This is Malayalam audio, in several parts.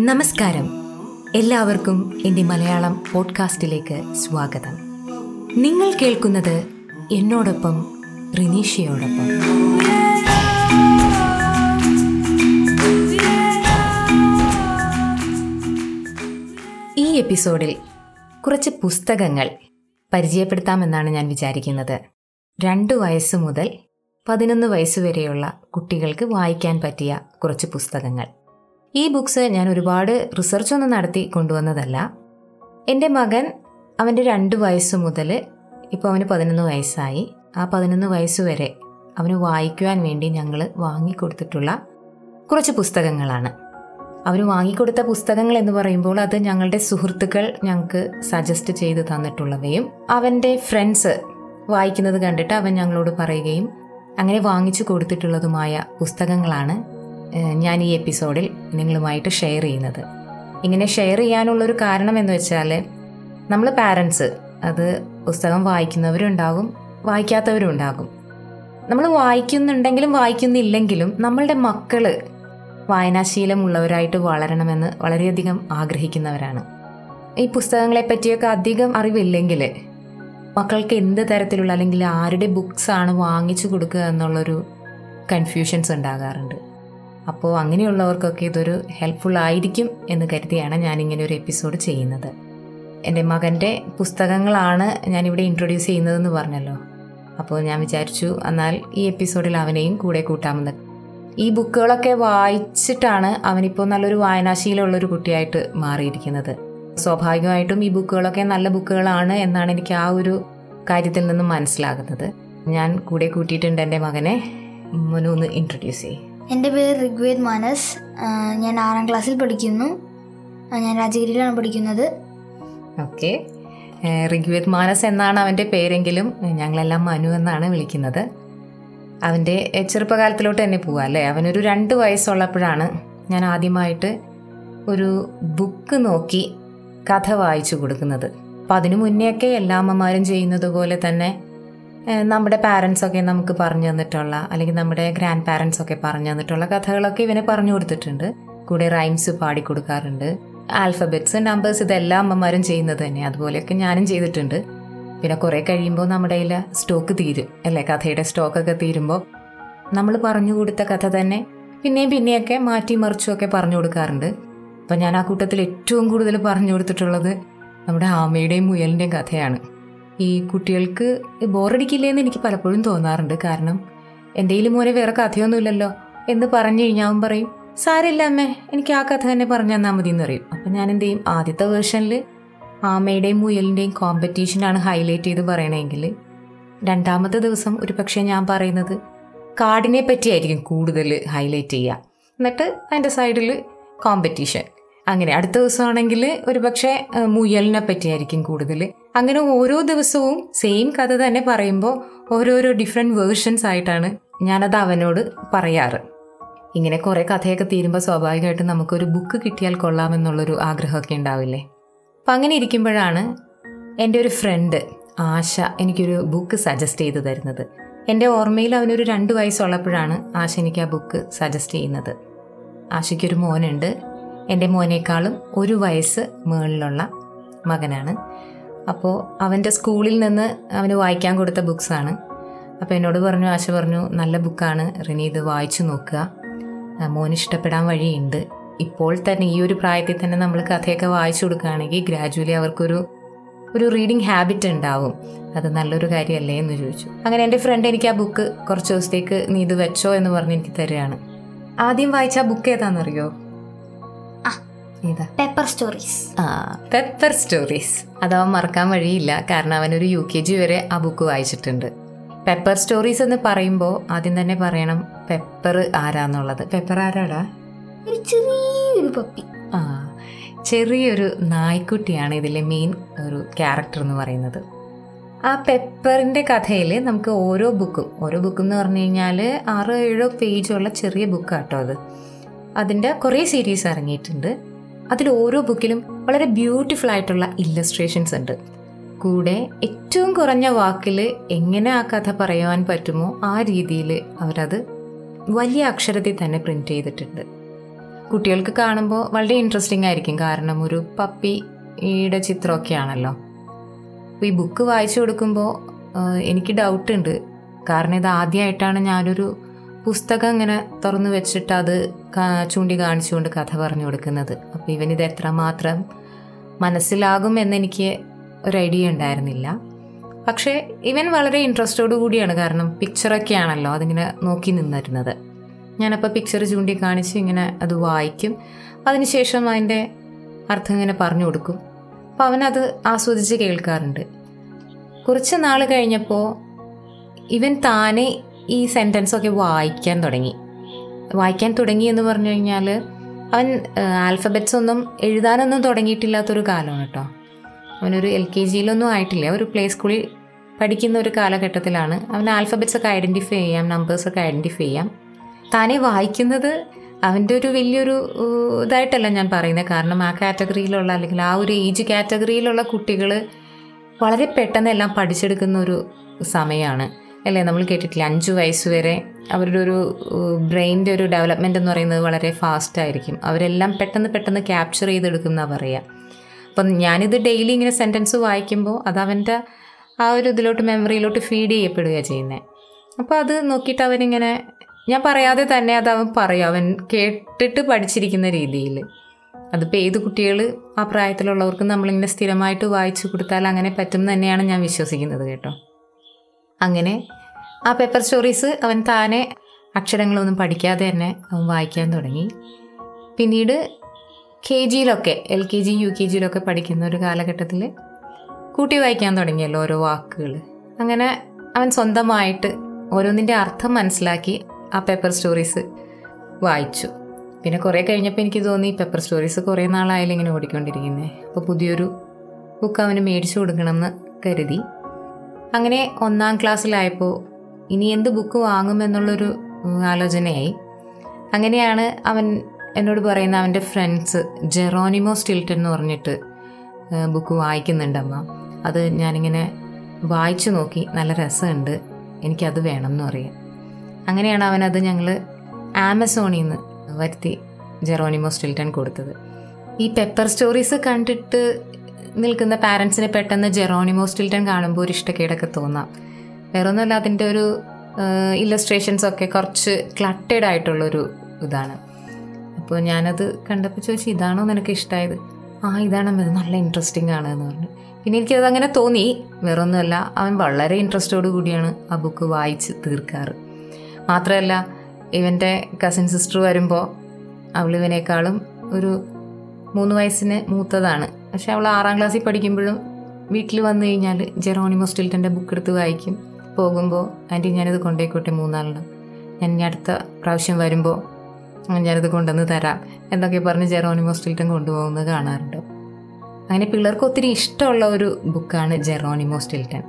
നമസ്കാരം. എല്ലാവർക്കും എന്റെ മലയാളം പോഡ്കാസ്റ്റിലേക്ക് സ്വാഗതം. നിങ്ങൾ കേൾക്കുന്നത് എന്നോടൊപ്പം റിനീഷയോടൊപ്പം. ഈ എപ്പിസോഡിൽ കുറച്ച് പുസ്തകങ്ങൾ പരിചയപ്പെടുത്താമെന്നാണ് ഞാൻ വിചാരിക്കുന്നത്. രണ്ടു വയസ്സ് മുതൽ പതിനൊന്ന് വയസ്സ് വരെയുള്ള കുട്ടികൾക്ക് വായിക്കാൻ പറ്റിയ കുറച്ച് പുസ്തകങ്ങൾ. ഈ ബുക്സ് ഞാൻ ഒരുപാട് റിസർച്ചൊന്നും നടത്തി കൊണ്ടുവന്നതല്ല. എന്റെ മകൻ അവന്റെ രണ്ട് വയസ്സ് മുതൽ ഇപ്പോൾ അവന് പതിനൊന്ന് വയസ്സായി. ആ പതിനൊന്ന് വയസ്സ് വരെ അവന് വായിക്കുവാൻ വേണ്ടി ഞങ്ങൾ വാങ്ങിക്കൊടുത്തിട്ടുള്ള കുറച്ച് പുസ്തകങ്ങളാണ്. അവർ വാങ്ങിക്കൊടുത്ത പുസ്തകങ്ങൾ എന്ന് പറയുമ്പോൾ അത് ഞങ്ങളുടെ സുഹൃത്തുക്കൾ ഞങ്ങൾക്ക് സജസ്റ്റ് ചെയ്ത് തന്നിട്ടുള്ളവയും അവന്റെ ഫ്രണ്ട്സ് വായിക്കുന്നത് കണ്ടിട്ട് അവൻ ഞങ്ങളോട് പറയുകയും അങ്ങനെ വാങ്ങിച്ചു കൊടുത്തിട്ടുള്ളതുമായ പുസ്തകങ്ങളാണ് ഞാൻ ഈ എപ്പിസോഡിൽ നിങ്ങളുമായിട്ട് ഷെയർ ചെയ്യുന്നത്. ഇങ്ങനെ ഷെയർ ചെയ്യാനുള്ളൊരു കാരണം എന്ന് വെച്ചാൽ നമ്മൾ പാരൻസ് അത് പുസ്തകം വായിക്കുന്നവരുണ്ടാകും വായിക്കാത്തവരും ഉണ്ടാകും നമ്മൾ വായിക്കുന്നുണ്ടെങ്കിലും വായിക്കുന്നില്ലെങ്കിലും നമ്മളുടെ മക്കൾ വായനാശീലമുള്ളവരായിട്ട് വളരണമെന്ന് വളരെയധികം ആഗ്രഹിക്കുന്നവരാണ്. ഈ പുസ്തകങ്ങളെ പറ്റിയൊക്കെ അധികം അറിവില്ലെങ്കിൽ മക്കൾക്ക് എന്ത് തരത്തിലുള്ള അല്ലെങ്കിൽ ആരുടെ ബുക്സ് ആണ് വാങ്ങിച്ചു കൊടുക്കുക എന്നുള്ളൊരു കൺഫ്യൂഷൻസ് ഉണ്ടാകാറുണ്ട്. അപ്പോൾ അങ്ങനെയുള്ളവർക്കൊക്കെ ഇതൊരു ഹെൽപ്ഫുൾ ആയിരിക്കും എന്ന് കരുതിയാണ് ഞാനിങ്ങനെ ഒരു എപ്പിസോഡ് ചെയ്യുന്നത്. എന്റെ മകന്റെ പുസ്തകങ്ങളാണ് ഞാനിവിടെ ഇൻട്രൊഡ്യൂസ് ചെയ്യുന്നതെന്ന് പറഞ്ഞല്ലോ. അപ്പോൾ ഞാൻ വിചാരിച്ചു എന്നാൽ ഈ എപ്പിസോഡിൽ അവനെയും കൂടെ കൂട്ടാമെന്ന്. ഈ ബുക്കുകളൊക്കെ വായിച്ചിട്ടാണ് അവനിപ്പോൾ നല്ലൊരു വായനാശീലമുള്ളൊരു കുട്ടിയായിട്ട് മാറിയിരിക്കുന്നത്. സ്വാഭാവികമായിട്ടും ഈ ബുക്കുകളൊക്കെ നല്ല ബുക്കുകളാണ് എന്നാണ് എനിക്ക് ആ ഒരു കാര്യത്തിൽ നിന്നും മനസ്സിലാകുന്നത്. ഞാൻ കൂടെ കൂട്ടിയിട്ടുണ്ട് എന്റെ മകനെ. മുനു ഒന്ന് ഇൻട്രൊഡ്യൂസ് ചെയ്യും. എന്റെ പേര് ഋഗ്വേദ് മാനസ്. ഞാൻ ആറാം ക്ലാസ്സിൽ പഠിക്കുന്നു. ഞാൻ രാജഗിരിയിലാണ് പഠിക്കുന്നത്. ഓക്കെ. ഋഗ്വേദ് മാനസ് എന്നാണ് അവന്റെ പേരെങ്കിലും ഞങ്ങളെല്ലാം മനു എന്നാണ് വിളിക്കുന്നത്. അവന്റെ ചെറുപ്പകാലത്തിലോട്ട് തന്നെ പോവാം അല്ലേ? അവനൊരു രണ്ട് വയസ്സുള്ളപ്പോഴാണ് ഞാൻ ആദ്യമായിട്ട് ഒരു ബുക്ക് നോക്കി കഥ വായിച്ചു കൊടുക്കുന്നത്. അപ്പം അതിനു മുന്നെയൊക്കെ എല്ലാ അമ്മമാരും ചെയ്യുന്നത് പോലെ തന്നെ നമ്മുടെ പാരൻസൊക്കെ നമുക്ക് പറഞ്ഞു തന്നിട്ടുള്ള അല്ലെങ്കിൽ നമ്മുടെ ഗ്രാൻഡ് പാരൻസ് ഒക്കെ പറഞ്ഞു തന്നിട്ടുള്ള കഥകളൊക്കെ ഇവനെ പറഞ്ഞു കൊടുത്തിട്ടുണ്ട്. കൂടെ റൈംസ് പാടിക്കൊടുക്കാറുണ്ട് ആൽഫബറ്റ്സ് നമ്പേഴ്സ് ഇതെല്ലാം അമ്മമാരും ചെയ്യുന്നത് തന്നെ. അതുപോലെയൊക്കെ ഞാനും ചെയ്തിട്ടുണ്ട്. പിന്നെ കുറേ കഴിയുമ്പോൾ നമ്മുടെ കയ്യിൽ സ്റ്റോക്ക് തീരും അല്ലേ? കഥയുടെ സ്റ്റോക്കൊക്കെ തീരുമ്പോൾ നമ്മൾ പറഞ്ഞു കൊടുത്ത കഥ തന്നെ പിന്നെയും പിന്നെയൊക്കെ മാറ്റി മറിച്ചുമൊക്കെ പറഞ്ഞു കൊടുക്കാറുണ്ട്. അപ്പം ഞാൻ ആ കൂട്ടത്തിൽ ഏറ്റവും കൂടുതൽ പറഞ്ഞു കൊടുത്തിട്ടുള്ളത് നമ്മുടെ ആമയുടെയും മുയലിന്റെയും കഥയാണ്. ഈ കുട്ടികൾക്ക് ബോറടിക്കില്ലേന്ന് എനിക്ക് പലപ്പോഴും തോന്നാറുണ്ട്. കാരണം എന്തെങ്കിലും മോനെ വേറെ കഥയൊന്നുമില്ലല്ലോ എന്ന് പറഞ്ഞു കഴിഞ്ഞാൽ അവൻ പറയും സാരമില്ല അമ്മേ എനിക്ക് ആ കഥ തന്നെ പറഞ്ഞു തന്നാൽ മതി എന്ന് പറയും. അപ്പം ഞാൻ എന്ത് ചെയ്യും? ആദ്യത്തെ വേർഷനിൽ ആമയുടെയും മുയലിന്റെയും കോമ്പറ്റീഷനാണ് ഹൈലൈറ്റ് ചെയ്ത് പറയണമെങ്കിൽ രണ്ടാമത്തെ ദിവസം ഒരു പക്ഷേ ഞാൻ പറയുന്നത് കാടിനെ പറ്റിയായിരിക്കും കൂടുതൽ ഹൈലൈറ്റ് ചെയ്യുക. എന്നിട്ട് അതിന്റെ സൈഡിൽ കോമ്പറ്റീഷൻ. അങ്ങനെ അടുത്ത ദിവസമാണെങ്കിൽ ഒരു പക്ഷേ മുയലിനെ പറ്റിയായിരിക്കും കൂടുതൽ. അങ്ങനെ ഓരോ ദിവസവും സെയിം കഥ തന്നെ പറയുമ്പോൾ ഓരോരോ ഡിഫറെന്റ് വേർഷൻസ് ആയിട്ടാണ് ഞാനത് അവനോട് പറയാറ്. ഇങ്ങനെ കുറേ കഥയൊക്കെ തീരുമ്പോൾ സ്വാഭാവികമായിട്ടും നമുക്കൊരു ബുക്ക് കിട്ടിയാൽ കൊള്ളാമെന്നുള്ളൊരു ആഗ്രഹമൊക്കെ ഉണ്ടാവില്ലേ? അപ്പം അങ്ങനെ ഇരിക്കുമ്പോഴാണ് എന്റെ ഒരു ഫ്രണ്ട് ആശ എനിക്കൊരു ബുക്ക് സജസ്റ്റ് ചെയ്ത് തരുന്നത്. എന്റെ ഓർമ്മയിൽ അവനൊരു രണ്ട് വയസ്സുള്ളപ്പോഴാണ് ആശ എനിക്ക് ആ ബുക്ക് സജസ്റ്റ് ചെയ്യുന്നത്. ആശയ്ക്കൊരു മോനുണ്ട്. എന്റെ മോനേക്കാളും ഒരു വയസ്സ് മുകളിലുള്ള മകനാണ്. അപ്പോൾ അവന്റെ സ്കൂളിൽ നിന്ന് അവന് വായിക്കാൻ കൊടുത്ത ബുക്സാണ് അപ്പോൾ എന്നോട് പറഞ്ഞു ആശ പറഞ്ഞു നല്ല ബുക്കാണ് റിനി ഇത് വായിച്ചു നോക്കുക. മോന് ഇഷ്ടപ്പെടാൻ വഴിയുണ്ട്. ഇപ്പോൾ തന്നെ ഈ ഒരു പ്രായത്തിൽ തന്നെ നമ്മൾ കഥയൊക്കെ വായിച്ചു കൊടുക്കുകയാണെങ്കിൽ ഗ്രാജുവലി അവർക്കൊരു ഒരു റീഡിങ് ഹാബിറ്റ് ഉണ്ടാവും. അത് നല്ലൊരു കാര്യമല്ലേ എന്ന് ചോദിച്ചു. അങ്ങനെ എന്റെ ഫ്രണ്ട് എനിക്ക് ആ ബുക്ക് കുറച്ച് ദിവസത്തേക്ക് നീ ഇത് വെച്ചോ എന്ന് പറഞ്ഞ് എനിക്ക് തരികയാണ്. ആദ്യം വായിച്ച ആ ബുക്ക് ഏതാണെന്നറിയോ? പേപ്പർ സ്റ്റോറീസ് ആ പെപ്പർ സ്റ്റോറീസ് അതവൻ മറക്കാൻ വഴിയില്ല. കാരണം അവനൊരു യു കെ ജി വരെ ആ ബുക്ക് വായിച്ചിട്ടുണ്ട്. പെപ്പർ സ്റ്റോറീസ് എന്ന് പറയുമ്പോൾ ആദ്യം തന്നെ പറയണം പെപ്പർ ആരാന്നുള്ളത്? പെപ്പർ ആരാടാ? ഒരു ചെറിയൊരു പപ്പി ആ ചെറിയൊരു നായ്ക്കുട്ടിയാണ് ഇതിലെ മെയിൻ ഒരു ക്യാരക്ടർ എന്ന് പറയുന്നത്. ആ പെപ്പറിന്റെ കഥയിൽ നമുക്ക് ഓരോ ബുക്കും ഓരോ ബുക്കും എന്ന് പറഞ്ഞു കഴിഞ്ഞാൽ ആറോ ഏഴോ പേജുള്ള ചെറിയ ബുക്കാട്ടോ അത്. അതിന്റെ കുറേ സീരീസ് ഇറങ്ങിയിട്ടുണ്ട്. അതിൽ ഓരോ ബുക്കിലും വളരെ ബ്യൂട്ടിഫുൾ ആയിട്ടുള്ള ഇല്ലസ്ട്രേഷൻസ് ഉണ്ട്. കൂടെ ഏറ്റവും കുറഞ്ഞ വാക്കിൽ എങ്ങനെ ആ കഥ പറയുവാൻ പറ്റുമോ ആ രീതിയിൽ അവരത് വലിയ അക്ഷരത്തിൽ തന്നെ പ്രിന്റ് ചെയ്തിട്ടുണ്ട്. കുട്ടികൾക്ക് കാണുമ്പോൾ വളരെ ഇൻട്രസ്റ്റിംഗ് ആയിരിക്കും. കാരണം ഒരു പപ്പിയുടെ ചിത്രമൊക്കെയാണല്ലോ. അപ്പോൾ ഈ ബുക്ക് വായിച്ചു കൊടുക്കുമ്പോൾ എനിക്ക് ഡൗട്ടുണ്ട് കാരണം ഇത് ആദ്യമായിട്ടാണ് ഞാനൊരു പുസ്തകം ഇങ്ങനെ തുറന്നു വെച്ചിട്ട് അത് ചൂണ്ടി കാണിച്ചുകൊണ്ട് കഥ പറഞ്ഞു കൊടുക്കുന്നത്. അപ്പോൾ ഇവനിത് എത്രമാത്രം മനസ്സിലാകും എന്നെനിക്ക് ഒരു ഐഡിയ ഉണ്ടായിരുന്നില്ല. പക്ഷേ ഇവൻ വളരെ ഇൻട്രസ്റ്റോടു കൂടിയാണ്. കാരണം പിക്ചറൊക്കെ ആണല്ലോ അതിങ്ങനെ നോക്കി നിന്നിരുന്നത്. ഞാനപ്പോൾ പിക്ചർ ചൂണ്ടിക്കാണിച്ച് ഇങ്ങനെ അത് വായിക്കും. അതിനുശേഷം അതിന്റെ അർത്ഥം ഇങ്ങനെ പറഞ്ഞു കൊടുക്കും. അപ്പോൾ അവനത് ആസ്വദിച്ച് കേൾക്കാറുണ്ട്. കുറച്ച് നാൾ കഴിഞ്ഞപ്പോൾ ഇവൻ താനെ ഈ സെന്റൻസൊക്കെ വായിക്കാൻ തുടങ്ങി. വായിക്കാൻ തുടങ്ങി എന്ന് പറഞ്ഞു കഴിഞ്ഞാൽ അവൻ ആൽഫബറ്റ്സ് ഒന്നും എഴുതാനൊന്നും തുടങ്ങിയിട്ടില്ലാത്തൊരു കാലമാണ് കേട്ടോ. അവനൊരു എൽ കെ ജിയിലൊന്നും ആയിട്ടില്ല. ഒരു പ്ലേ സ്കൂളിൽ പഠിക്കുന്ന ഒരു കാലഘട്ടത്തിലാണ് അവൻ ആൽഫബറ്റ്സ് ഒക്കെ ഐഡന്റിഫൈ ചെയ്യാം നമ്പേഴ്സൊക്കെ ഐഡന്റിഫൈ ചെയ്യാം. താനെ വായിക്കുന്നത് അവന്റെ ഒരു വലിയൊരു ഇതായിട്ടല്ല ഞാൻ പറയുന്നത് കാരണം ആ കാറ്റഗറിയിലുള്ള അല്ലെങ്കിൽ ആ ഒരു ഏജ് കാറ്റഗറിയിലുള്ള കുട്ടികൾ വളരെ പെട്ടെന്ന് എല്ലാം പഠിച്ചെടുക്കുന്ന ഒരു സമയമാണ് അല്ലേ നമ്മൾ കേട്ടിട്ടില്ല? അഞ്ച് വയസ്സ് വരെ അവരുടെ ഒരു ബ്രെയിന്റെ ഒരു ഡെവലപ്മെന്റ് എന്ന് പറയുന്നത് വളരെ ഫാസ്റ്റ് ആയിരിക്കും. അവരെല്ലാം പെട്ടെന്ന് പെട്ടെന്ന് ക്യാപ്ചർ ചെയ്തെടുക്കും എന്നാണ് പറയുക അപ്പം ഞാനിത് ഡെയിലി ഇങ്ങനെ സെന്റൻസ് വായിക്കുമ്പോൾ അത് അവന്റെ ആ ഒരു ഇതിലോട്ട് മെമ്മറിയിലോട്ട് ഫീഡ് ചെയ്യപ്പെടുകയാണ് ചെയ്യുന്നത് അപ്പോൾ അത് നോക്കിയിട്ട് അവനിങ്ങനെ ഞാൻ പറയാതെ തന്നെ അത് അവൻ പറയും. അവൻ കേട്ടിട്ട് പഠിച്ചിരിക്കുന്ന രീതിയിൽ. അതിപ്പോൾ ഏത് കുട്ടികൾ ആ പ്രായത്തിലുള്ളവർക്ക് നമ്മളിങ്ങനെ സ്ഥിരമായിട്ട് വായിച്ചു കൊടുത്താൽ അങ്ങനെ പറ്റും തന്നെയാണ് ഞാൻ വിശ്വസിക്കുന്നത് കേട്ടോ. അങ്ങനെ ആ പേപ്പർ സ്റ്റോറീസ് അവൻ താനെ അക്ഷരങ്ങളൊന്നും പഠിക്കാതെ തന്നെ അവൻ വായിക്കാൻ തുടങ്ങി. പിന്നീട് K ജിയിലൊക്കെ L K G U K ജിയിലൊക്കെ പഠിക്കുന്ന ഒരു കാലഘട്ടത്തിൽ കൂട്ടി വായിക്കാൻ തുടങ്ങിയല്ലോ ഓരോ വാക്കുകൾ. അങ്ങനെ അവൻ സ്വന്തമായിട്ട് ഓരോന്നിന്റെ അർത്ഥം മനസ്സിലാക്കി ആ പേപ്പർ സ്റ്റോറീസ് വായിച്ചു. പിന്നെ കുറേ കഴിഞ്ഞപ്പോൾ എനിക്ക് തോന്നി പേപ്പർ സ്റ്റോറീസ് കുറേ നാളായാലും ഇങ്ങനെ ഓടിക്കൊണ്ടിരിക്കുന്നത് അപ്പോൾ പുതിയൊരു ബുക്ക് അവന് മേടിച്ചു കൊടുക്കണമെന്ന് കരുതി. അങ്ങനെ ഒന്നാം ക്ലാസ്സിലായപ്പോൾ ഇനി എന്ത് ബുക്ക് വാങ്ങുമെന്നുള്ളൊരു ആലോചനയായി. അങ്ങനെയാണ് അവൻ എന്നോട് പറയുന്ന അവന്റെ ഫ്രണ്ട്സ് ജെറോണിമോ സ്റ്റിൽട്ടൺ എന്ന് പറഞ്ഞിട്ട് ബുക്ക് വായിക്കുന്നുണ്ടമ്മ അത് ഞാനിങ്ങനെ വായിച്ചു നോക്കി നല്ല രസമുണ്ട് എനിക്കത് വേണം എന്ന് പറയാം അങ്ങനെയാണ് അവനത് ഞങ്ങൾ ആമസോണിൽ നിന്ന് വരുത്തി ജെറോണിമോ സ്റ്റിൽട്ടൺ കൊടുത്തത്. ഈ പെപ്പർ സ്റ്റോറീസ് കണ്ടിട്ട് നിൽക്കുന്ന പാരൻസിന് പെട്ടെന്ന് ജെറോണിമോ സ്റ്റിൽട്ടൺ കാണുമ്പോൾ ഒരു ഇഷ്ടക്കേടൊക്കെ തോന്നാം. വേറെ ഒന്നുമല്ല അതിന്റെ ഒരു ഇല്ലസ്ട്രേഷൻസ് ഒക്കെ കുറച്ച് ക്ലട്ടേഡ് ആയിട്ടുള്ളൊരു ഇതാണ്. അപ്പോൾ ഞാനത് കണ്ടപ്പോൾ ചോദിച്ചു ഇതാണോ നിനക്ക് ഇഷ്ടമായത് ആ ഇതാണ് അത് നല്ല ഇൻട്രസ്റ്റിംഗ് ആണ് എന്ന് പറഞ്ഞു. പിന്നെ എനിക്കത് അങ്ങനെ തോന്നി. വേറെ ഒന്നുമല്ല അവൻ വളരെ ഇൻട്രസ്റ്റോട് കൂടിയാണ് ആ ബുക്ക് വായിച്ച് തീർക്കാറ്. മാത്രമല്ല ഇവന്റെ കസിൻ സിസ്റ്റർ വരുമ്പോൾ അവളിവനേക്കാളും ഒരു മൂന്ന് വയസ്സിന് മൂത്തതാണ്. പക്ഷെ അവൾ ആറാം ക്ലാസ്സിൽ പഠിക്കുമ്പോഴും വീട്ടിൽ വന്നു കഴിഞ്ഞാൽ ജെറോണിമോ സ്റ്റിൽറ്റന്റെ ബുക്ക് എടുത്ത് വായിക്കും. പോകുമ്പോൾ ആന്റി ഞാനിത് കൊണ്ടേക്കോട്ടെ മൂന്നാളിന്. ഞാൻ ഇനി അടുത്ത പ്രാവശ്യം വരുമ്പോൾ ഞാനിത് കൊണ്ടുവന്ന് തരാം എന്നൊക്കെ പറഞ്ഞ് ജെറോണിമോ സ്റ്റിൽറ്റൻ കൊണ്ടുപോകുന്നത് കാണാറുണ്ട്. അങ്ങനെ പിള്ളേർക്ക് ഒത്തിരി ഇഷ്ടമുള്ള ഒരു ബുക്കാണ് ജെറോണിമോ സ്റ്റിൽറ്റൻ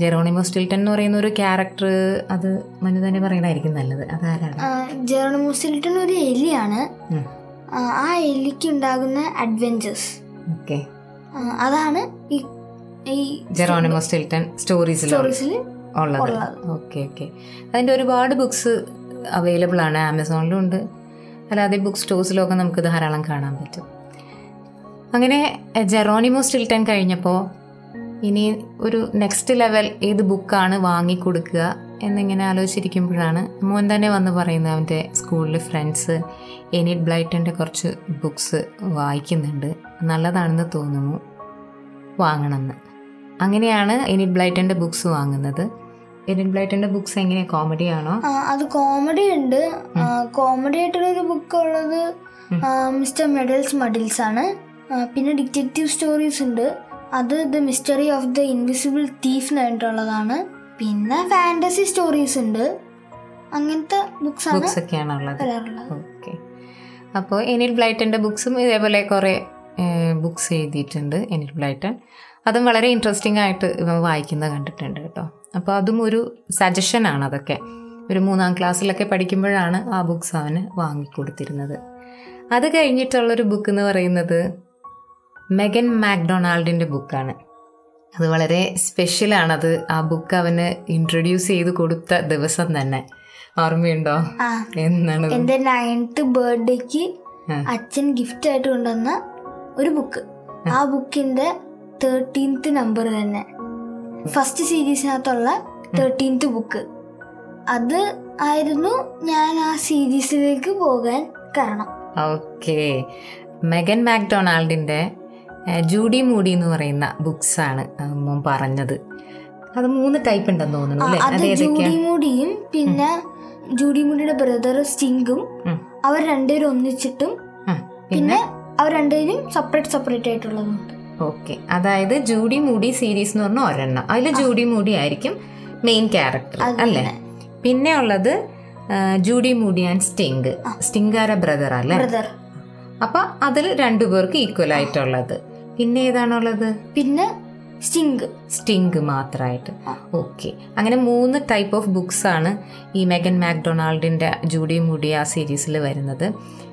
ജെറോണിമോ സ്റ്റിൽറ്റൻ എന്ന് പറയുന്ന ഒരു ക്യാരക്ടർ അത് മനു തന്നെ പറയണായിരിക്കും നല്ലത്. അതാരാണ്? ജെറോണിമോസിൽട്ടൺ ഒരു എലിയാണ്. ആ, എലിക്ക് ഉണ്ടാകുന്ന അഡ്വഞ്ചേഴ്സ് അതാണ് ഈ ഈ ജെറോണിമോ സ്റ്റിൽട്ടൻ സ്റ്റോറീസിൽ ഉള്ളത്. Okay okay. അതിന്റെ ഒരുപാട് ബുക്സ് അവൈലബിൾ ആണ്. ആമസോണിലും ഉണ്ട്. അല്ലാതെ ബുക്ക് സ്റ്റോഴ്സിലൊക്കെ നമുക്ക് ധാരാളം കാണാൻ പറ്റും. അങ്ങനെ ജെറോണിമോ സ്റ്റിൽട്ടൻ കഴിഞ്ഞപ്പോൾ ഇനി ഒരു നെക്സ്റ്റ് ലെവൽ ഏത് ബുക്കാണ് വാങ്ങിക്കൊടുക്കുക എന്നിങ്ങനെ ആലോചിച്ചിരിക്കുമ്പോഴാണ് മോൻ തന്നെ വന്ന് പറയുന്നത് അവന്റെ സ്കൂളിൽ ഫ്രണ്ട്സ് എനിഡ് ബ്ലൈറ്റന്റെ കുറച്ച് ബുക്സ് വായിക്കുന്നുണ്ട്. നല്ലതാണെന്ന് തോന്നുന്നു. വാങ്ങണമെന്ന്. അങ്ങനെയാണ് എനിഡ് ബ്ലൈറ്റന്റെ ബുക്സ് വാങ്ങുന്നത്. എനിഡ് ബ്ലൈറ്റന്റെ ബുക്സ് എങ്ങനെയാണ് കോമഡി ആണോ? അത് കോമഡി ഉണ്ട്. കോമഡി ആയിട്ടുള്ളൊരു ബുക്ക് ഉള്ളത് മിസ്റ്റർ മെഡൽസ് മഡിൽസ് ആണ്. പിന്നെ ഡിറ്റക്റ്റീവ് സ്റ്റോറീസ് ഉണ്ട്. അത് the mystery of the invisible thief എന്നിട്ടുള്ളതാണ് പിന്നെ ഫാന്റസി സ്റ്റോറീസ് ഉണ്ട്. അങ്ങനത്തെ ബുക്സ് ബുക്സ് ഒക്കെയാണ് ഉള്ളത് ഓക്കെ അപ്പോൾ എനിൽ ബ്ലൈറ്റന്റെ ബുക്സും ഇതേപോലെ കുറേ ബുക്സ് എഴുതിയിട്ടുണ്ട് എനിൽ ബ്ലൈറ്റൻ അതും വളരെ ഇൻട്രസ്റ്റിംഗ് ആയിട്ട് ഇവൻ വായിക്കുന്നത് കണ്ടിട്ടുണ്ട് കേട്ടോ. അപ്പോൾ അതും ഒരു സജഷനാണ് അതൊക്കെ. ഒരു മൂന്നാം ക്ലാസ്സിലൊക്കെ പഠിക്കുമ്പോഴാണ് ആ ബുക്സ് അവന് വാങ്ങിക്കൊടുത്തിരുന്നത്. അത് കഴിഞ്ഞിട്ടുള്ളൊരു ബുക്ക് എന്ന് പറയുന്നത് മെഗൻ മാക്ഡൊണാൾഡിന്റെ ബുക്കാണ് അത് വളരെ സ്പെഷ്യലാണത്. ആ ബുക്ക് അവന് ഇൻട്രൊഡ്യൂസ് ചെയ്ത് കൊടുത്ത ദിവസം തന്നെ. ഓർമ്മയുണ്ടോ? എന്നാണ് എന്റെ നയൻത്ത് ബർത്ത്ഡേക്ക് അച്ഛൻ ഗിഫ്റ്റ് ആയിട്ട് കൊണ്ടുവന്ന ഒരു ബുക്ക് ആ. ബുക്കിന്റെ തേർട്ടീൻത്ത് നമ്പർ തന്നെ. ഫസ്റ്റ് സീരീസിനകത്തുള്ള തേർട്ടീൻത്ത് ബുക്ക് അത് ആയിരുന്നു ഞാൻ ആ സീരീസിലേക്ക് പോകാൻ കാരണം. ഓക്കെ മെഗൻ മാക്ഡൊണാൾഡിന്റെ ജൂഡി മൂഡി എന്ന് പറയുന്ന ബുക്സ് ആണ് മോൻ പറഞ്ഞത്. അത് മൂന്ന് ടൈപ്പ് ഉണ്ടെന്ന് തോന്നുന്നു അല്ലേ? ജൂഡി മൂഡിയും പിന്നെ ജൂഡി മൂഡിയുടെ ബ്രദർ സ്റ്റിങ്കും അവർ രണ്ടുപേരും ഒന്നിച്ചിട്ടും പിന്നെ? അവർ രണ്ടുപേരും സെപ്പറേറ്റ് സെപ്പറേറ്റ് ആയിട്ടുള്ളതുണ്ട് ഓക്കെ. അതായത് ജൂഡി മൂഡി സീരീസ് എന്ന് പറഞ്ഞാൽ ഒരെണ്ണം. അതിൽ ജൂഡി മൂഡി ആയിരിക്കും മെയിൻ ക്യാരക്ടർ അല്ലേ? പിന്നെ ഉള്ളത് ജൂഡി മൂഡി ആൻഡ് സ്റ്റിങ്ക്. സ്റ്റിങ്കാര ബ്രദർ അല്ലേ? അപ്പൊ അതിൽ രണ്ടുപേർക്ക് ഈക്വൽ ആയിട്ടുള്ളത്. പിന്നെ ഏതാണുള്ളത്? പിന്നെ സ്റ്റിങ് സ്റ്റിങ് മാത്രമായിട്ട്. ഓക്കെ. അങ്ങനെ മൂന്ന് ടൈപ്പ് ഓഫ് ബുക്സ് ആണ് ഈ മെഗൻ മാക്ഡൊണാൾഡിന്റെ ജൂഡി മുടി ആ സീരീസിൽ വരുന്നത്.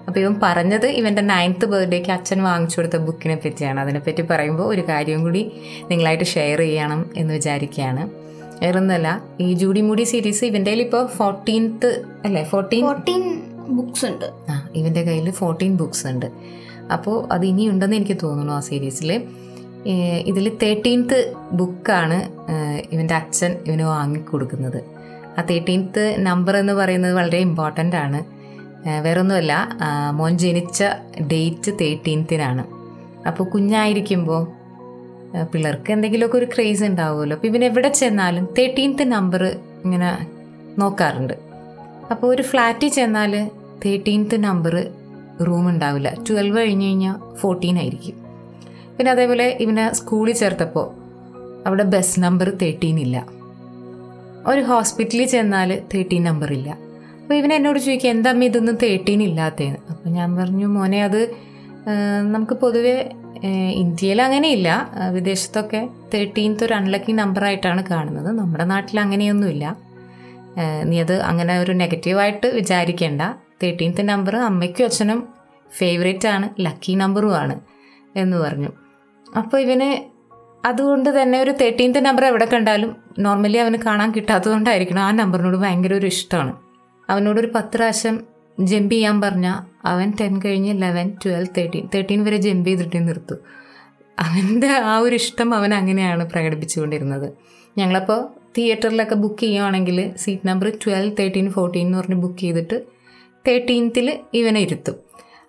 അപ്പോൾ ഇവൻ പറഞ്ഞത് ഇവന്റെ നയൻത്ത് ബർത്ത്ഡേക്ക് അച്ഛൻ വാങ്ങിച്ചു കൊടുത്ത ബുക്കിനെ പറ്റിയാണ്. അതിനെപ്പറ്റി പറയുമ്പോൾ ഒരു കാര്യം കൂടി നിങ്ങളായിട്ട് ഷെയർ ചെയ്യണം എന്ന് വിചാരിക്കുകയാണ്. വേറൊന്നുമല്ല ഈ ജൂഡി മുടി സീരീസ് ഇവന്റെ കയ്യിൽ ഇപ്പോൾ ഫോർട്ടീൻത്ത് അല്ലേ? ഫോർട്ടീൻ ഫോർട്ടീൻ ബുക്സ് ഉണ്ട്. ആ ഇവന്റെ കയ്യിൽ ഫോർട്ടീൻ ബുക്സ് ഉണ്ട്. അപ്പോൾ അത് ഇനിയുണ്ടെന്ന് എനിക്ക് തോന്നുന്നു ആ സീരീസിൽ ഇതിൽ തേർട്ടീൻത്ത് ബുക്കാണ് ഇവന്റെ അച്ഛൻ ഇവന് വാങ്ങിക്കൊടുക്കുന്നത്. ആ തേർട്ടീൻത്ത് നമ്പർ എന്ന് പറയുന്നത് വളരെ ഇമ്പോർട്ടന്റ് ആണ്. വേറൊന്നുമല്ല മോൻ ജനിച്ച ഡേറ്റ് തേർട്ടീൻത്തിനാണ് അപ്പോൾ കുഞ്ഞായിരിക്കുമ്പോൾ പിള്ളേർക്ക് എന്തെങ്കിലുമൊക്കെ ഒരു ക്രേസ് ഉണ്ടാവുമല്ലോ. അപ്പോൾ ഇവൻ എവിടെ ചെന്നാലും തേർട്ടീൻത്ത് നമ്പർ ഇങ്ങനെ നോക്കാറുണ്ട്. അപ്പോൾ ഒരു ഫ്ലാറ്റിൽ ചെന്നാൽ തേർട്ടീൻത്ത് നമ്പർ റൂം ഉണ്ടാവില്ല. ട്വൽവ് കഴിഞ്ഞ് കഴിഞ്ഞാൽ ഫോർട്ടീൻ ആയിരിക്കും. പിന്നെ അതേപോലെ ഇവനെ സ്കൂളിൽ ചേർത്തപ്പോൾ അവിടെ ബസ് നമ്പർ തേർട്ടീൻ ഇല്ല. ഒരു ഹോസ്പിറ്റലിൽ ചെന്നാൽ തേർട്ടീൻ നമ്പർ ഇല്ല. അപ്പോൾ ഇവൻ എന്നോട് ചോദിക്കുക എന്താ അമ്മ ഇതൊന്നും തേർട്ടീൻ ഇല്ലാത്തതെന്ന് അപ്പോൾ ഞാൻ പറഞ്ഞു മോനെ അത് നമുക്ക് പൊതുവെ ഇന്ത്യയിൽ അങ്ങനെയില്ല. വിദേശത്തൊക്കെ തേർട്ടീൻത്ത് ഒരു അൺലക്കി നമ്പറായിട്ടാണ് കാണുന്നത്. നമ്മുടെ നാട്ടിൽ അങ്ങനെയൊന്നുമില്ല. നീ അത് അങ്ങനെ ഒരു നെഗറ്റീവായിട്ട് വിചാരിക്കേണ്ട. തേർട്ടീൻത്ത് നമ്പർ അമ്മയ്ക്കും അച്ഛനും ഫേവറേറ്റ് ആണ് ലക്കി നമ്പറുമാണ് എന്ന് പറഞ്ഞു. അപ്പോൾ ഇവന് അതുകൊണ്ട് തന്നെ ഒരു തേർട്ടീൻത്ത് നമ്പർ എവിടെ കണ്ടാലും നോർമലി അവന് കാണാൻ കിട്ടാത്തതുകൊണ്ടായിരിക്കണം ആ നമ്പറിനോട് ഭയങ്കര ഒരു ഇഷ്ടമാണ്. അവനോട് ഒരു പത്ത് പ്രാവശ്യം ജമ്പ് ചെയ്യാൻ പറഞ്ഞാൽ അവൻ ടെൻ കഴിഞ്ഞ് ലെവൻ ട്വൽവ് തേർട്ടീൻ തേർട്ടീൻ വരെ ജമ്പ് ചെയ്തിട്ട് നിർത്തു. അവന്റെ ആ ഒരു ഇഷ്ടം അവൻ അങ്ങനെയാണ് പ്രകടിപ്പിച്ചുകൊണ്ടിരുന്നത്. ഞങ്ങളപ്പോൾ തിയേറ്ററിലൊക്കെ ബുക്ക് ചെയ്യുവാണെങ്കിൽ seat number twelve thirteen fourteen എന്ന് പറഞ്ഞ് ബുക്ക് ചെയ്തിട്ട് തേർട്ടീൻത്തിൽ ഇവനെ ഇരുത്തും.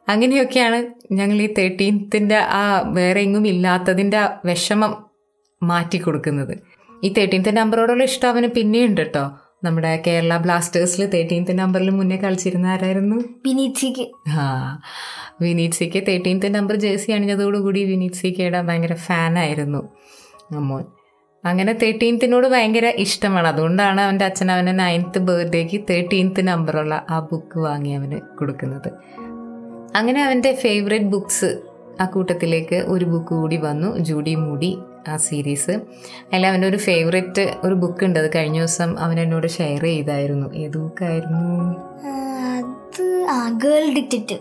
അങ്ങനെയൊക്കെയാണ് ഞങ്ങൾ ഈ തേർട്ടീൻത്തിന്റെ ആ വേറെ എങ്ങും ഇല്ലാത്തതിന്റെ വിഷമം മാറ്റി കൊടുക്കുന്നത്. ഈ തേർട്ടീൻത്ത് നമ്പറോടുള്ള ഇഷ്ടം അവന് പിന്നെയുണ്ട് കേട്ടോ നമ്മുടെ കേരള ബ്ലാസ്റ്റേഴ്സിൽ തേർട്ടീൻത്ത് നമ്പറിൽ മുന്നേ കളിച്ചിരുന്ന ആരായിരുന്നു? വിനീത് സിക്ക്. ആ Vineeth CK thirteenth number jersey അണിഞ്ഞതോടുകൂടി Vineeth സിക്കയുടെ ഭയങ്കര ഫാനായിരുന്നു അമ്മോൻ അങ്ങനെ തേർട്ടീൻത്തിനോട് ഭയങ്കര ഇഷ്ടമാണ്. അതുകൊണ്ടാണ് അവന്റെ അച്ഛൻ അവന്റെ നയൻത്ത് ബർത്ത്ഡേക്ക് തേർട്ടീൻത്ത് നമ്പറുള്ള ആ ബുക്ക് വാങ്ങി അവന് കൊടുക്കുന്നത്. അങ്ങനെ അവന്റെ ഫേവറേറ്റ് ബുക്ക്സ് ആ കൂട്ടത്തിലേക്ക് ഒരു ബുക്ക് കൂടി വന്നു. ജൂഡി മൂഡി ആ സീരീസ് അതിൽ അവന്റെ ഒരു ഫേവറേറ്റ് ഒരു ബുക്ക് ഉണ്ട്. അത് കഴിഞ്ഞ ദിവസം അവൻ എന്നോട് ഷെയർ ചെയ്തായിരുന്നു. ഏത് ബുക്കായിരുന്നു ഗേൾ ഡിറ്റക്റ്റീവ്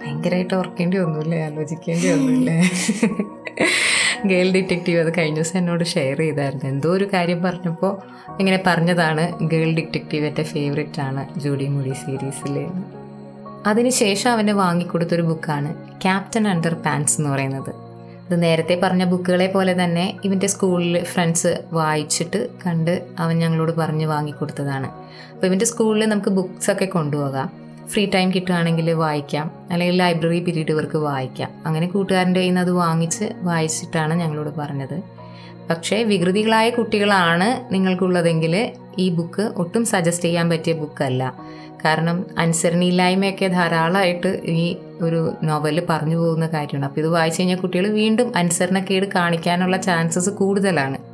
ഭയങ്കരമായിട്ട് ഓർക്കേണ്ടി ഒന്നുമില്ലേ ആലോചിക്കേണ്ടി ഒന്നുമില്ലേ ഗേൾ ഡിറ്റക്റ്റീവ് അത് കഴിഞ്ഞ ദിവസം എന്നോട് ഷെയർ ചെയ്തായിരുന്നു. എന്തോ ഒരു കാര്യം പറഞ്ഞപ്പോൾ ഇങ്ങനെ പറഞ്ഞതാണ് ഗേൾ ഡിറ്റക്റ്റീവ് എന്റെ ഫേവറേറ്റ് ആണ് ജൂഡി മുടി സീരീസിൽ അതിനുശേഷം അവന് വാങ്ങിക്കൊടുത്തൊരു ബുക്കാണ് ക്യാപ്റ്റൻ അണ്ടർ പാൻസ് എന്ന് പറയുന്നത്. ഇത് നേരത്തെ പറഞ്ഞ ബുക്കുകളെ പോലെ തന്നെ ഇവന്റെ സ്കൂളിൽ ഫ്രണ്ട്സ് വായിച്ചിട്ട് കണ്ട് അവൻ ഞങ്ങളോട് പറഞ്ഞ് വാങ്ങിക്കൊടുത്തതാണ്. അപ്പോൾ ഇവന്റെ സ്കൂളിൽ നമുക്ക് ബുക്സ് ഒക്കെ കൊണ്ടുപോകാം. ഫ്രീ ടൈം കിട്ടുകയാണെങ്കിൽ വായിക്കാം. അല്ലെങ്കിൽ ലൈബ്രറി പിരീഡ് ഇവർക്ക് വായിക്കാം. അങ്ങനെ കൂട്ടുകാരന്റെ കയ്യിൽ നിന്ന് അത് വാങ്ങിച്ച് വായിച്ചിട്ടാണ് ഞങ്ങളോട് പറഞ്ഞത്. പക്ഷേ വികൃതികളായ കുട്ടികളാണ് നിങ്ങൾക്കുള്ളതെങ്കിൽ ഈ ബുക്ക് ഒട്ടും സജസ്റ്റ് ചെയ്യാൻ പറ്റിയ ബുക്കല്ല. കാരണം അനുസരണയില്ലായ്മയൊക്കെ ധാരാളമായിട്ട് ഈ ഒരു നോവലിൽ പറഞ്ഞു പോകുന്ന കാര്യമാണ്. അപ്പോൾ ഇത് വായിച്ചു കഴിഞ്ഞാൽ കുട്ടികൾ വീണ്ടും അനുസരണക്കേട് കാണിക്കാനുള്ള ചാൻസസ് കൂടുതലാണ്.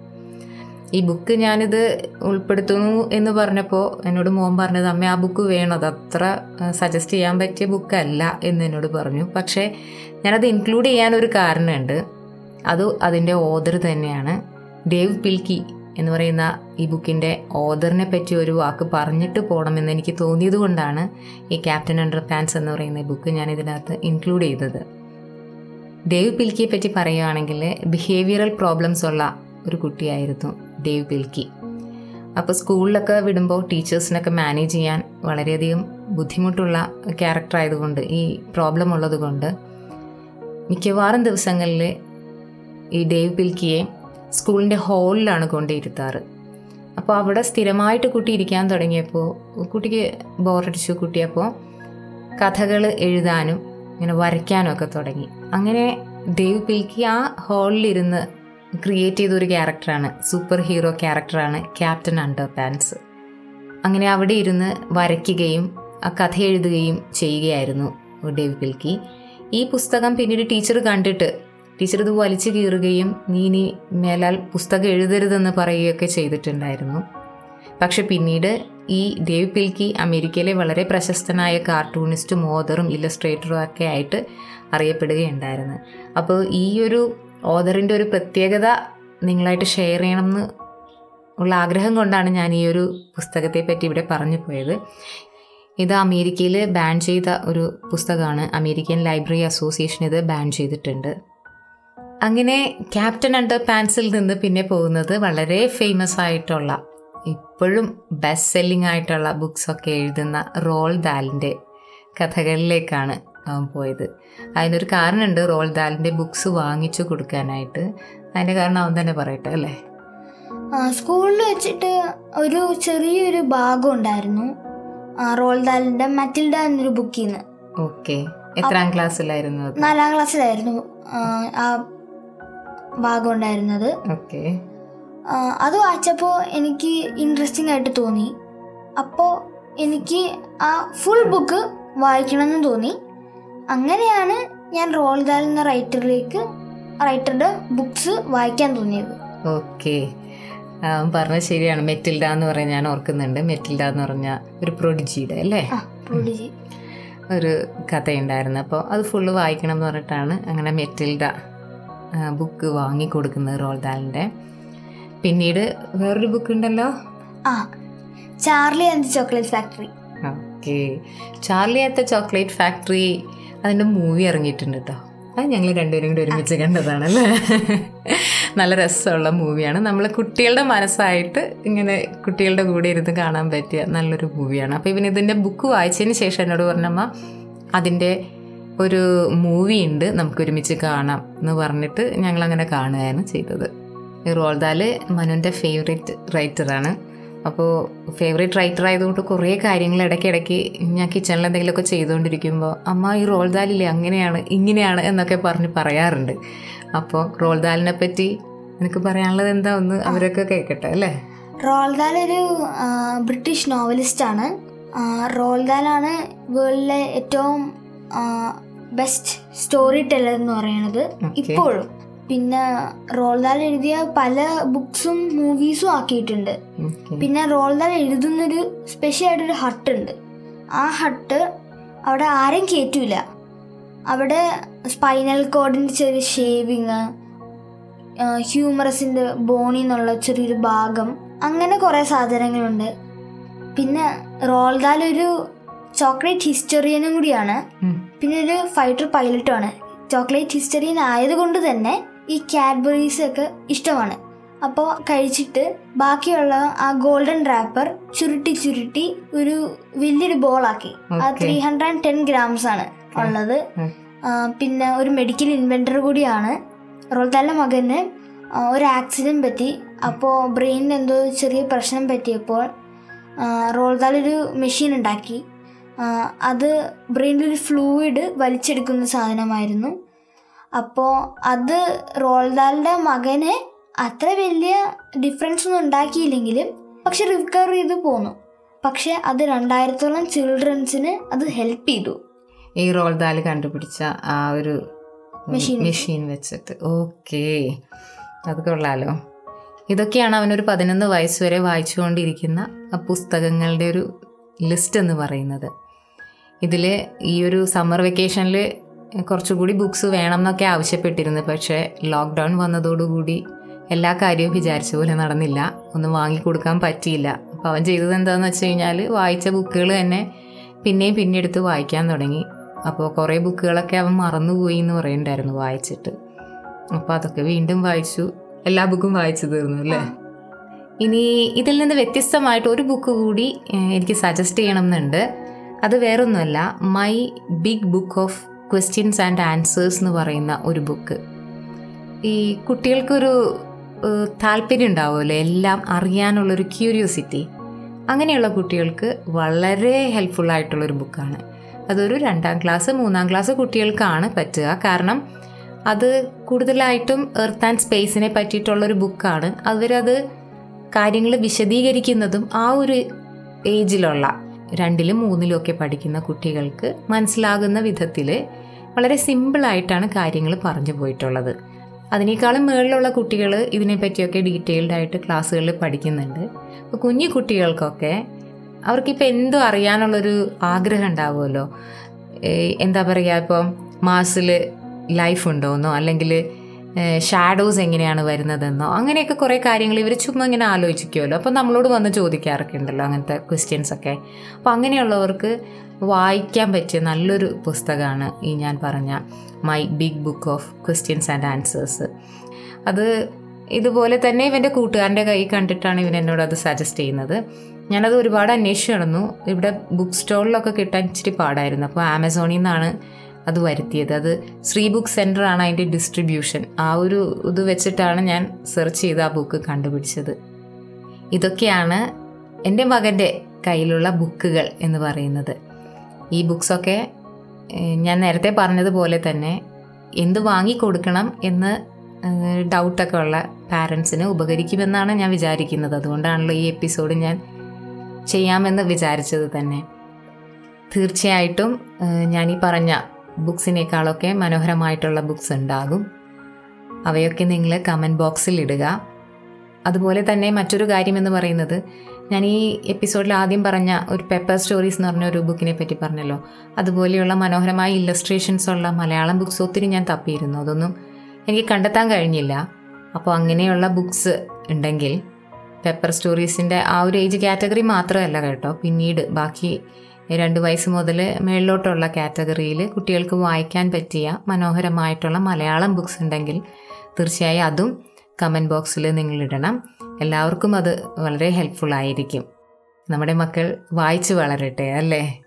ഈ ബുക്ക് ഞാനിത് ഉൾപ്പെടുത്തുന്നു എന്ന് പറഞ്ഞപ്പോൾ എന്നോട് മോൻ പറഞ്ഞത് അമ്മ ആ ബുക്ക് വേണം. അത് അത്ര സജസ്റ്റ് ചെയ്യാൻ പറ്റിയ ബുക്കല്ല എന്ന് എന്നോട് പറഞ്ഞു. പക്ഷേ ഞാനത് ഇൻക്ലൂഡ് ചെയ്യാനൊരു കാരണമുണ്ട്. അത് അതിന്റെ ഓദർ തന്നെയാണ്. ഡേവ് പിൽക്കി എന്ന് പറയുന്ന ഈ ബുക്കിന്റെ ഓദറിനെ പറ്റി ഒരു വാക്ക് പറഞ്ഞിട്ട് പോകണമെന്ന് എനിക്ക് തോന്നിയത് കൊണ്ടാണ് ഈ ക്യാപ്റ്റൻ അണ്ടർ പാൻസ് എന്ന് പറയുന്ന ഈ ബുക്ക് ഞാൻ ഇതിനകത്ത് ഇൻക്ലൂഡ് ചെയ്തത്. ഡേവ് പിൽക്കിയെ പറ്റി പറയുകയാണെങ്കിൽ ബിഹേവിയറൽ പ്രോബ്ലംസ് ഉള്ള ഒരു കുട്ടിയായിരുന്നു. ഡേവ് ബിൽക്കി അപ്പോൾ സ്കൂളിലൊക്കെ വിടുമ്പോൾ ടീച്ചേഴ്സിനൊക്കെ മാനേജ് ചെയ്യാൻ വളരെയധികം ബുദ്ധിമുട്ടുള്ള ക്യാരക്ടർ ആയതുകൊണ്ട് ഈ പ്രോബ്ലം ഉള്ളതുകൊണ്ട് മിക്കവാറും ദിവസങ്ങളിൽ ഈ ഡേവ് പിൽക്കിയെ സ്കൂളിന്റെ ഹോളിലാണ് കൊണ്ടിരുത്താറ്. അപ്പോൾ അവിടെ സ്ഥിരമായിട്ട് കുട്ടി ഇരിക്കാൻ തുടങ്ങിയപ്പോൾ കുട്ടിക്ക് ബോറടിച്ചു കുട്ടിയപ്പോൾ കഥകൾ എഴുതാനും ഇങ്ങനെ വരയ്ക്കാനും ഒക്കെ തുടങ്ങി. അങ്ങനെ ദേവ് പിൽക്കി ആ ഹാളിലിരുന്ന് ക്രിയേറ്റ് ചെയ്ത ഒരു ക്യാരക്ടറാണ് സൂപ്പർ ഹീറോ ക്യാരക്ടറാണ് ക്യാപ്റ്റൻ അണ്ടർ പാൻസ് അങ്ങനെ അവിടെ ഇരുന്ന് വരയ്ക്കുകയും ആ കഥ എഴുതുകയും ചെയ്യുകയായിരുന്നു ഡേവ് പിൽക്കി. ഈ പുസ്തകം പിന്നീട് ടീച്ചർ കണ്ടിട്ട് ടീച്ചർ ഇത് വലിച്ചു കീറുകയും നീ ഇനി മേലാൽ പുസ്തകം എഴുതരുതെന്ന് പറയുകയൊക്കെ ചെയ്തിട്ടുണ്ടായിരുന്നു. പക്ഷെ പിന്നീട് ഈ ഡേവ് പിൽക്കി അമേരിക്കയിലെ വളരെ പ്രശസ്തനായ കാർട്ടൂണിസ്റ്റും ഓതറും ഇല്ലസ്ട്രേറ്ററും ഒക്കെ ആയിട്ട് അറിയപ്പെടുകയുണ്ടായിരുന്നു. അപ്പോൾ ഈ ഒരു ഓതറിന്റെ ഒരു പ്രത്യേകത നിങ്ങളായിട്ട് ഷെയർ ചെയ്യണമെന്ന് ഉള്ള ആഗ്രഹം കൊണ്ടാണ് ഞാൻ ഈ ഒരു പുസ്തകത്തെ പറ്റി ഇവിടെ പറഞ്ഞു പോയത്. ഇത് അമേരിക്കയിൽ ബാൻ ചെയ്ത ഒരു പുസ്തകമാണ്. അമേരിക്കൻ ലൈബ്രറി അസോസിയേഷൻ ഇത് ബാൻ ചെയ്തിട്ടുണ്ട്. അങ്ങനെ ക്യാപ്റ്റൻ അണ്ടർ പാൻസിൽ നിന്ന് പിന്നെ പോകുന്നത് വളരെ ഫേമസ് ആയിട്ടുള്ള ഇപ്പോഴും ബെസ്റ്റ് സെല്ലിംഗ് ആയിട്ടുള്ള ബുക്സൊക്കെ എഴുതുന്ന റോൾ ദാലിന്റെ കഥകളിലേക്കാണ്. പോയത്. അതിനൊരു കാരണമുണ്ട്. റോൾ ദാലിന്റെ ബുക്സ് വാങ്ങിച്ചു കൊടുക്കാനായിട്ട്. അതിന്റെ കാരണം അവൻ തന്നെ പറയട്ടെ അല്ലേ? സ്കൂളിൽ വെച്ചിട്ട് ഒരു ചെറിയൊരു ഭാഗം ഉണ്ടായിരുന്നു. ആ, റോൾ ദാലിന്റെ മറ്റിൽഡ എന്നൊരു ബുക്കിൽ നിന്ന് ഓക്കെ. എത്രാം ക്ലാസ്സിലായിരുന്നു നാലാം ക്ലാസ്സിലായിരുന്നു ആ ഭാഗം ഉണ്ടായിരുന്നത്. ഓക്കെ. അത് വായിച്ചപ്പോൾ എനിക്ക് ഇൻട്രസ്റ്റിംഗ് ആയിട്ട് തോന്നി. അപ്പോൾ എനിക്ക് ആ ഫുൾ ബുക്ക് വായിക്കണമെന്ന് തോന്നി. അങ്ങനെയാണ് ഞാൻ റോൾ ദാൽ എന്ന റൈറ്ററിലേക്ക് റൈറ്ററുടെ ബുക്സ് വായിക്കാൻ തോന്നിയത് ഓക്കെ. പറഞ്ഞ ശരിയാണ്. മെറ്റിൽഡ എന്ന് പറഞ്ഞ ഞാൻ ഓർക്കുന്നുണ്ട്. മെറ്റിൽഡ എന്ന് പറഞ്ഞ ഒരു പ്രൊഡിജിയുടെ അല്ലേ? പ്രൊഡിജി. ഒരു കഥയുണ്ടായിരുന്നു. അപ്പോൾ അത് ഫുള്ള് വായിക്കണം എന്ന് പറഞ്ഞിട്ടാണ് അങ്ങനെ മെറ്റിൽഡ ബുക്ക് വാങ്ങി കൊടുക്കുന്നത് റോൾദാലിന്റെ പിന്നീട് വേറൊരു ബുക്ക് ഉണ്ടല്ലോ? ആ Charlie and chocolate factory. Okay. Charlie Atta chocolate factory അതിന്റെ മൂവി ഇറങ്ങിയിട്ടുണ്ട് കേട്ടോ അത് ഞങ്ങൾ രണ്ടുപേരും കൂടി ഒരുമിച്ച് കണ്ടതാണല്ലേ? നല്ല രസമുള്ള മൂവിയാണ് നമ്മൾ കുട്ടികളുടെ മനസ്സായിട്ട് ഇങ്ങനെ കുട്ടികളുടെ കൂടെ ഇരുന്ന് കാണാൻ പറ്റിയ നല്ലൊരു മൂവിയാണ് അപ്പോൾ ഇവൻ ഇതിന്റെ ബുക്ക് വായിച്ചതിന് ശേഷം എന്നോട് പറഞ്ഞമ്മ അതിന്റെ ഒരു മൂവി ഉണ്ട് നമുക്ക് ഒരുമിച്ച് കാണാം എന്ന് പറഞ്ഞിട്ട് ഞങ്ങളങ്ങനെ കാണുകയാണ് ചെയ്തത്. റോൾദാൽ മനുവിന്റെ ഫേവറേറ്റ് റൈറ്ററാണ് അപ്പോൾ ഫേവറേറ്റ് റൈറ്റർ ആയതുകൊണ്ട് കുറേ കാര്യങ്ങൾ ഇടയ്ക്കിടയ്ക്ക് ഞാൻ കിച്ചണിൽ എന്തെങ്കിലുമൊക്കെ ചെയ്തുകൊണ്ടിരിക്കുമ്പോൾ അമ്മ ഈ റോൾ ദാലില്ലേ അങ്ങനെയാണ് ഇങ്ങനെയാണ് എന്നൊക്കെ പറഞ്ഞ് പറയാറുണ്ട്. അപ്പോൾ റോൾ ദാലിനെ പറ്റി എനിക്ക് പറയാനുള്ളത് എന്താ? ഒന്ന് അവരൊക്കെ കേൾക്കട്ടെ അല്ലേ? റോൾ റോൾദാൽ ഒരു ബ്രിട്ടീഷ് നോവലിസ്റ്റാണ് റോൾദാലാണ് വേൾഡിലെ ഏറ്റവും ബെസ്റ്റ് സ്റ്റോറി ടെല്ലർ എന്ന് പറയുന്നത് ഇപ്പോഴും. പിന്നെ റോൾദാൽ എഴുതിയ പല ബുക്സും മൂവീസും ആക്കിയിട്ടുണ്ട്. പിന്നെ റോൾദാൽ എഴുതുന്നൊരു സ്പെഷ്യൽ ആയിട്ടൊരു ഹട്ട് ഉണ്ട് ആ ഹട്ട് അവിടെ ആരും കയറ്റൂല അവിടെ സ്പൈനൽ കോഡിന്റെ ചെറിയ ഷേവിങ് ഹ്യൂമറസിന്റെ ബോണി എന്നുള്ള ചെറിയൊരു ഭാഗം അങ്ങനെ കുറേ സാധനങ്ങളുണ്ട്. പിന്നെ റോൾദാൽ ഒരു ചോക്ലേറ്റ് ഹിസ്റ്ററിയനും കൂടിയാണ്. പിന്നെ ഒരു ഫൈറ്റർ പൈലറ്റുമാണ്. ചോക്ലേറ്റ് ഹിസ്റ്ററിയൻ ആയതുകൊണ്ട് തന്നെ ഈ കാഡ്ബറീസ് ഒക്കെ ഇഷ്ടമാണ്. അപ്പോൾ കഴിച്ചിട്ട് ബാക്കിയുള്ള ആ ഗോൾഡൻ റാപ്പർ ചുരുട്ടി ചുരുട്ടി ഒരു വലിയൊരു ബോളാക്കി ആ. Three hundred and ten grams ആണ് ഉള്ളത്. പിന്നെ ഒരു മെഡിക്കൽ ഇൻവെന്റർ കൂടിയാണ്. റോൾദാലിന്റെ മകന് ഒരു ആക്സിഡന്റ് പറ്റി. അപ്പോൾ ബ്രെയിനിന് എന്തോ ചെറിയ പ്രശ്നം പറ്റിയപ്പോൾ റോൾത്താൽ ഒരു മെഷീൻ ഉണ്ടാക്കി. അത് ബ്രെയിനിലൊരു ഫ്ലൂയിഡ് വലിച്ചെടുക്കുന്ന സാധനമായിരുന്നു. അപ്പോൾ അത് റോൾദാലിന്റെ മകന് അത്ര വലിയ ഡിഫറൻസ് ഒന്നും ഉണ്ടാക്കിയില്ലെങ്കിലും പക്ഷെ റിക്കവർ ചെയ്ത് പോന്നു. പക്ഷെ അത് രണ്ടായിരത്തോളം ചിൽഡ്രൻസിന് അത് ഹെൽപ്പ് ചെയ്തു. ഈ റോൾ ദാൽ കണ്ടുപിടിച്ച ആ ഒരു മെഷീൻ മെഷീൻ വെച്ചിട്ട്. ഓക്കെ അത് കൊള്ളാലോ. ഇതൊക്കെയാണ് അവനൊരു പതിനൊന്ന് വയസ്സ് വരെ വായിച്ചുകൊണ്ടിരിക്കുന്ന ആ പുസ്തകങ്ങളുടെ ഒരു ലിസ്റ്റ് എന്ന് പറയുന്നത്. ഇതിൽ ഈ ഒരു സമ്മർ വെക്കേഷനിൽ കുറച്ചുകൂടി ബുക്സ് വേണം എന്നൊക്കെ ആവശ്യപ്പെട്ടിരുന്നു. പക്ഷേ ലോക്ക്ഡൗൺ വന്നതോടുകൂടി എല്ലാ കാര്യവും വിചാരിച്ച പോലെ നടന്നില്ല. ഒന്നും വാങ്ങിക്കൊടുക്കാൻ പറ്റിയില്ല. അപ്പോൾ അവൻ ചെയ്തത് എന്താണെന്ന് വെച്ച് കഴിഞ്ഞാൽ വായിച്ച ബുക്കുകൾ തന്നെ പിന്നെയും പിന്നെ എടുത്ത് വായിക്കാൻ തുടങ്ങി. അപ്പോൾ കുറേ ബുക്കുകളൊക്കെ അവൻ മറന്നുപോയി എന്ന് പറയുന്നുണ്ടായിരുന്നു വായിച്ചിട്ട്. അപ്പോൾ അതൊക്കെ വീണ്ടും വായിച്ചു. എല്ലാ ബുക്കും വായിച്ചു തീർന്നു അല്ലേ? ഇനി ഇതിൽ നിന്ന് വ്യത്യസ്തമായിട്ട് ഒരു ബുക്ക് കൂടി എനിക്ക് സജസ്റ്റ് ചെയ്യണം എന്നുണ്ട് അത് വേറൊന്നുമല്ല my big book of questions and answers എന്ന് പറയുന്ന ഒരു ബുക്ക് ഈ കുട്ടികൾക്കൊരു താല്പര്യം ഉണ്ടാവുമല്ലോ എല്ലാം അറിയാനുള്ളൊരു ക്യൂരിയോസിറ്റി അങ്ങനെയുള്ള കുട്ടികൾക്ക് വളരെ ഹെൽപ്ഫുൾ ആയിട്ടുള്ളൊരു ബുക്കാണ് അതൊരു രണ്ടാം ക്ലാസ് മൂന്നാം ക്ലാസ് കുട്ടികൾക്കാണ് പറ്റുക. കാരണം അത് കൂടുതലായിട്ടും എർത്ത് ആൻഡ് സ്പേസിനെ പറ്റിയിട്ടുള്ളൊരു ബുക്കാണ് അവരത് കാര്യങ്ങൾ വിശദീകരിക്കുന്നതും ആ ഒരു ഏജിലുള്ള രണ്ടിലും മൂന്നിലും ഒക്കെ പഠിക്കുന്ന കുട്ടികൾക്ക് മനസ്സിലാകുന്ന വിധത്തിൽ വളരെ സിമ്പിളായിട്ടാണ് കാര്യങ്ങൾ പറഞ്ഞു പോയിട്ടുള്ളത്. അതിനേക്കാളും മുകളിലുള്ള കുട്ടികൾ ഇതിനെപ്പറ്റിയൊക്കെ ഡീറ്റെയിൽഡ് ആയിട്ട് ക്ലാസ്സുകളിൽ പഠിക്കുന്നുണ്ട്. അപ്പോൾ കുഞ്ഞു കുട്ടികൾക്കൊക്കെ അവർക്കിപ്പോൾ എന്തോ അറിയാനുള്ളൊരു ആഗ്രഹം ഉണ്ടാവുമല്ലോ. എന്താ പറയുക ഇപ്പം മാസിൽ ലൈഫ് ഉണ്ടോയെന്നോ അല്ലെങ്കിൽ ഷാഡോസ് എങ്ങനെയാണ് വരുന്നതെന്നോ അങ്ങനെയൊക്കെ കുറേ കാര്യങ്ങൾ ഇവർ ചുമ്മാ ഇങ്ങനെ ആലോചിക്കുമല്ലോ അപ്പോൾ നമ്മളോട് വന്ന് ചോദിക്കാറൊക്കെ ഉണ്ടല്ലോ അങ്ങനത്തെ ക്വസ്റ്റ്യൻസ് ഒക്കെ. അപ്പോൾ അങ്ങനെയുള്ളവർക്ക് വായിക്കാൻ പറ്റിയ നല്ലൊരു പുസ്തകമാണ് ഈ ഞാൻ പറഞ്ഞ my big book of questions and answers അത് ഇതുപോലെ തന്നെ ഇവന്റെ കൂട്ടുകാരന്റെ കൈ കണ്ടിട്ടാണ് ഇവൻ എന്നോട് അത് സജസ്റ്റ് ചെയ്യുന്നത്. ഞാനത് ഒരുപാട് അന്വേഷിച്ചു നടന്നു. ഇവിടെ ബുക്ക് സ്റ്റോളിലൊക്കെ കിട്ടാൻ ഇച്ചിരി പാടായിരുന്നു. അപ്പോൾ ആമസോണിൽ നിന്നാണ് അത് വരുത്തിയത്. അത് ശ്രീ ബുക്ക് സെന്റർ ആണ് അതിന്റെ ഡിസ്ട്രിബ്യൂഷൻ. ആ ഒരു ഇത് വെച്ചിട്ടാണ് ഞാൻ സെർച്ച് ചെയ്ത് ആ ബുക്ക് കണ്ടുപിടിച്ചത്. ഇതൊക്കെയാണ് എന്റെ മകന്റെ കയ്യിലുള്ള ബുക്കുകൾ എന്ന് പറയുന്നത്. ഈ ബുക്സൊക്കെ ഞാൻ നേരത്തെ പറഞ്ഞതുപോലെ തന്നെ എന്ത് വാങ്ങിക്കൊടുക്കണം എന്ന് ഡൗട്ടൊക്കെ ഉള്ള പാരൻസിന് ഉപകരിക്കുമെന്നാണ് ഞാൻ വിചാരിക്കുന്നത്. അതുകൊണ്ടാണല്ലോ ഈ എപ്പിസോഡ് ഞാൻ ചെയ്യാമെന്ന് വിചാരിച്ചത് തന്നെ. തീർച്ചയായിട്ടും ഞാൻ ഈ പറഞ്ഞ ബുക്സിനേക്കാളൊക്കെ മനോഹരമായിട്ടുള്ള ബുക്സ് ഉണ്ടാകും. അവയൊക്കെ നിങ്ങൾ കമന്റ് ബോക്സിൽ ഇടുക. അതുപോലെ തന്നെ മറ്റൊരു കാര്യം എന്ന് പറയുന്നത് ഞാൻ ഈ എപ്പിസോഡിൽ ആദ്യം പറഞ്ഞ ഒരു പേപ്പർ സ്റ്റോറീസ് എന്ന് പറഞ്ഞ ഒരു ബുക്കിനെ പറ്റി പറഞ്ഞല്ലോ. അതുപോലെയുള്ള മനോഹരമായ ഇല്ലസ്ട്രേഷൻസ് ഉള്ള മലയാളം ബുക്സ് ഒത്തിരി ഞാൻ തപ്പിയിരുന്നു. അതൊന്നും എനിക്ക് കണ്ടെത്താൻ കഴിഞ്ഞില്ല. അപ്പോൾ അങ്ങനെയുള്ള ബുക്സ് ഉണ്ടെങ്കിൽ പേപ്പർ സ്റ്റോറീസിന്റെ ആ ഒരു ഏജ് കാറ്റഗറി മാത്രമല്ല കേട്ടോ. പിന്നീട് ബാക്കി രണ്ട് വയസ്സ് മുതൽ മേളിലോട്ടുള്ള കാറ്റഗറിയിൽ കുട്ടികൾക്ക് വായിക്കാൻ പറ്റിയ മനോഹരമായിട്ടുള്ള മലയാളം ബുക്സ് ഉണ്ടെങ്കിൽ തീർച്ചയായും അതും കമന്റ് ബോക്സിൽ നിങ്ങളിടണം എല്ലാവർക്കും അത് വളരെ ഹെൽപ്ഫുൾ ആയിരിക്കും. നമ്മുടെ മക്കൾ വായിച്ചു വളരട്ടെ അല്ലേ?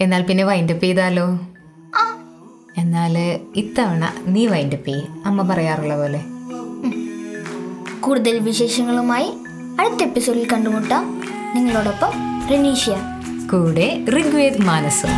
എന്നാൽ പിന്നെ വൈൻഡപ്പ് ചെയ്താലോ? എന്നാൽ ഇത്തവണ നീ വൈൻഡപ്പ് ചെയ്യേ. അമ്മ പറയാറുള്ള പോലെ. കൂടുതൽ വിശേഷങ്ങളുമായി അടുത്ത എപ്പിസോഡിൽ കണ്ടുമുട്ടാം. നിങ്ങളോടൊപ്പം റനീഷ്യ. കൂടെ ഋഗ്വേദ് മാനസം.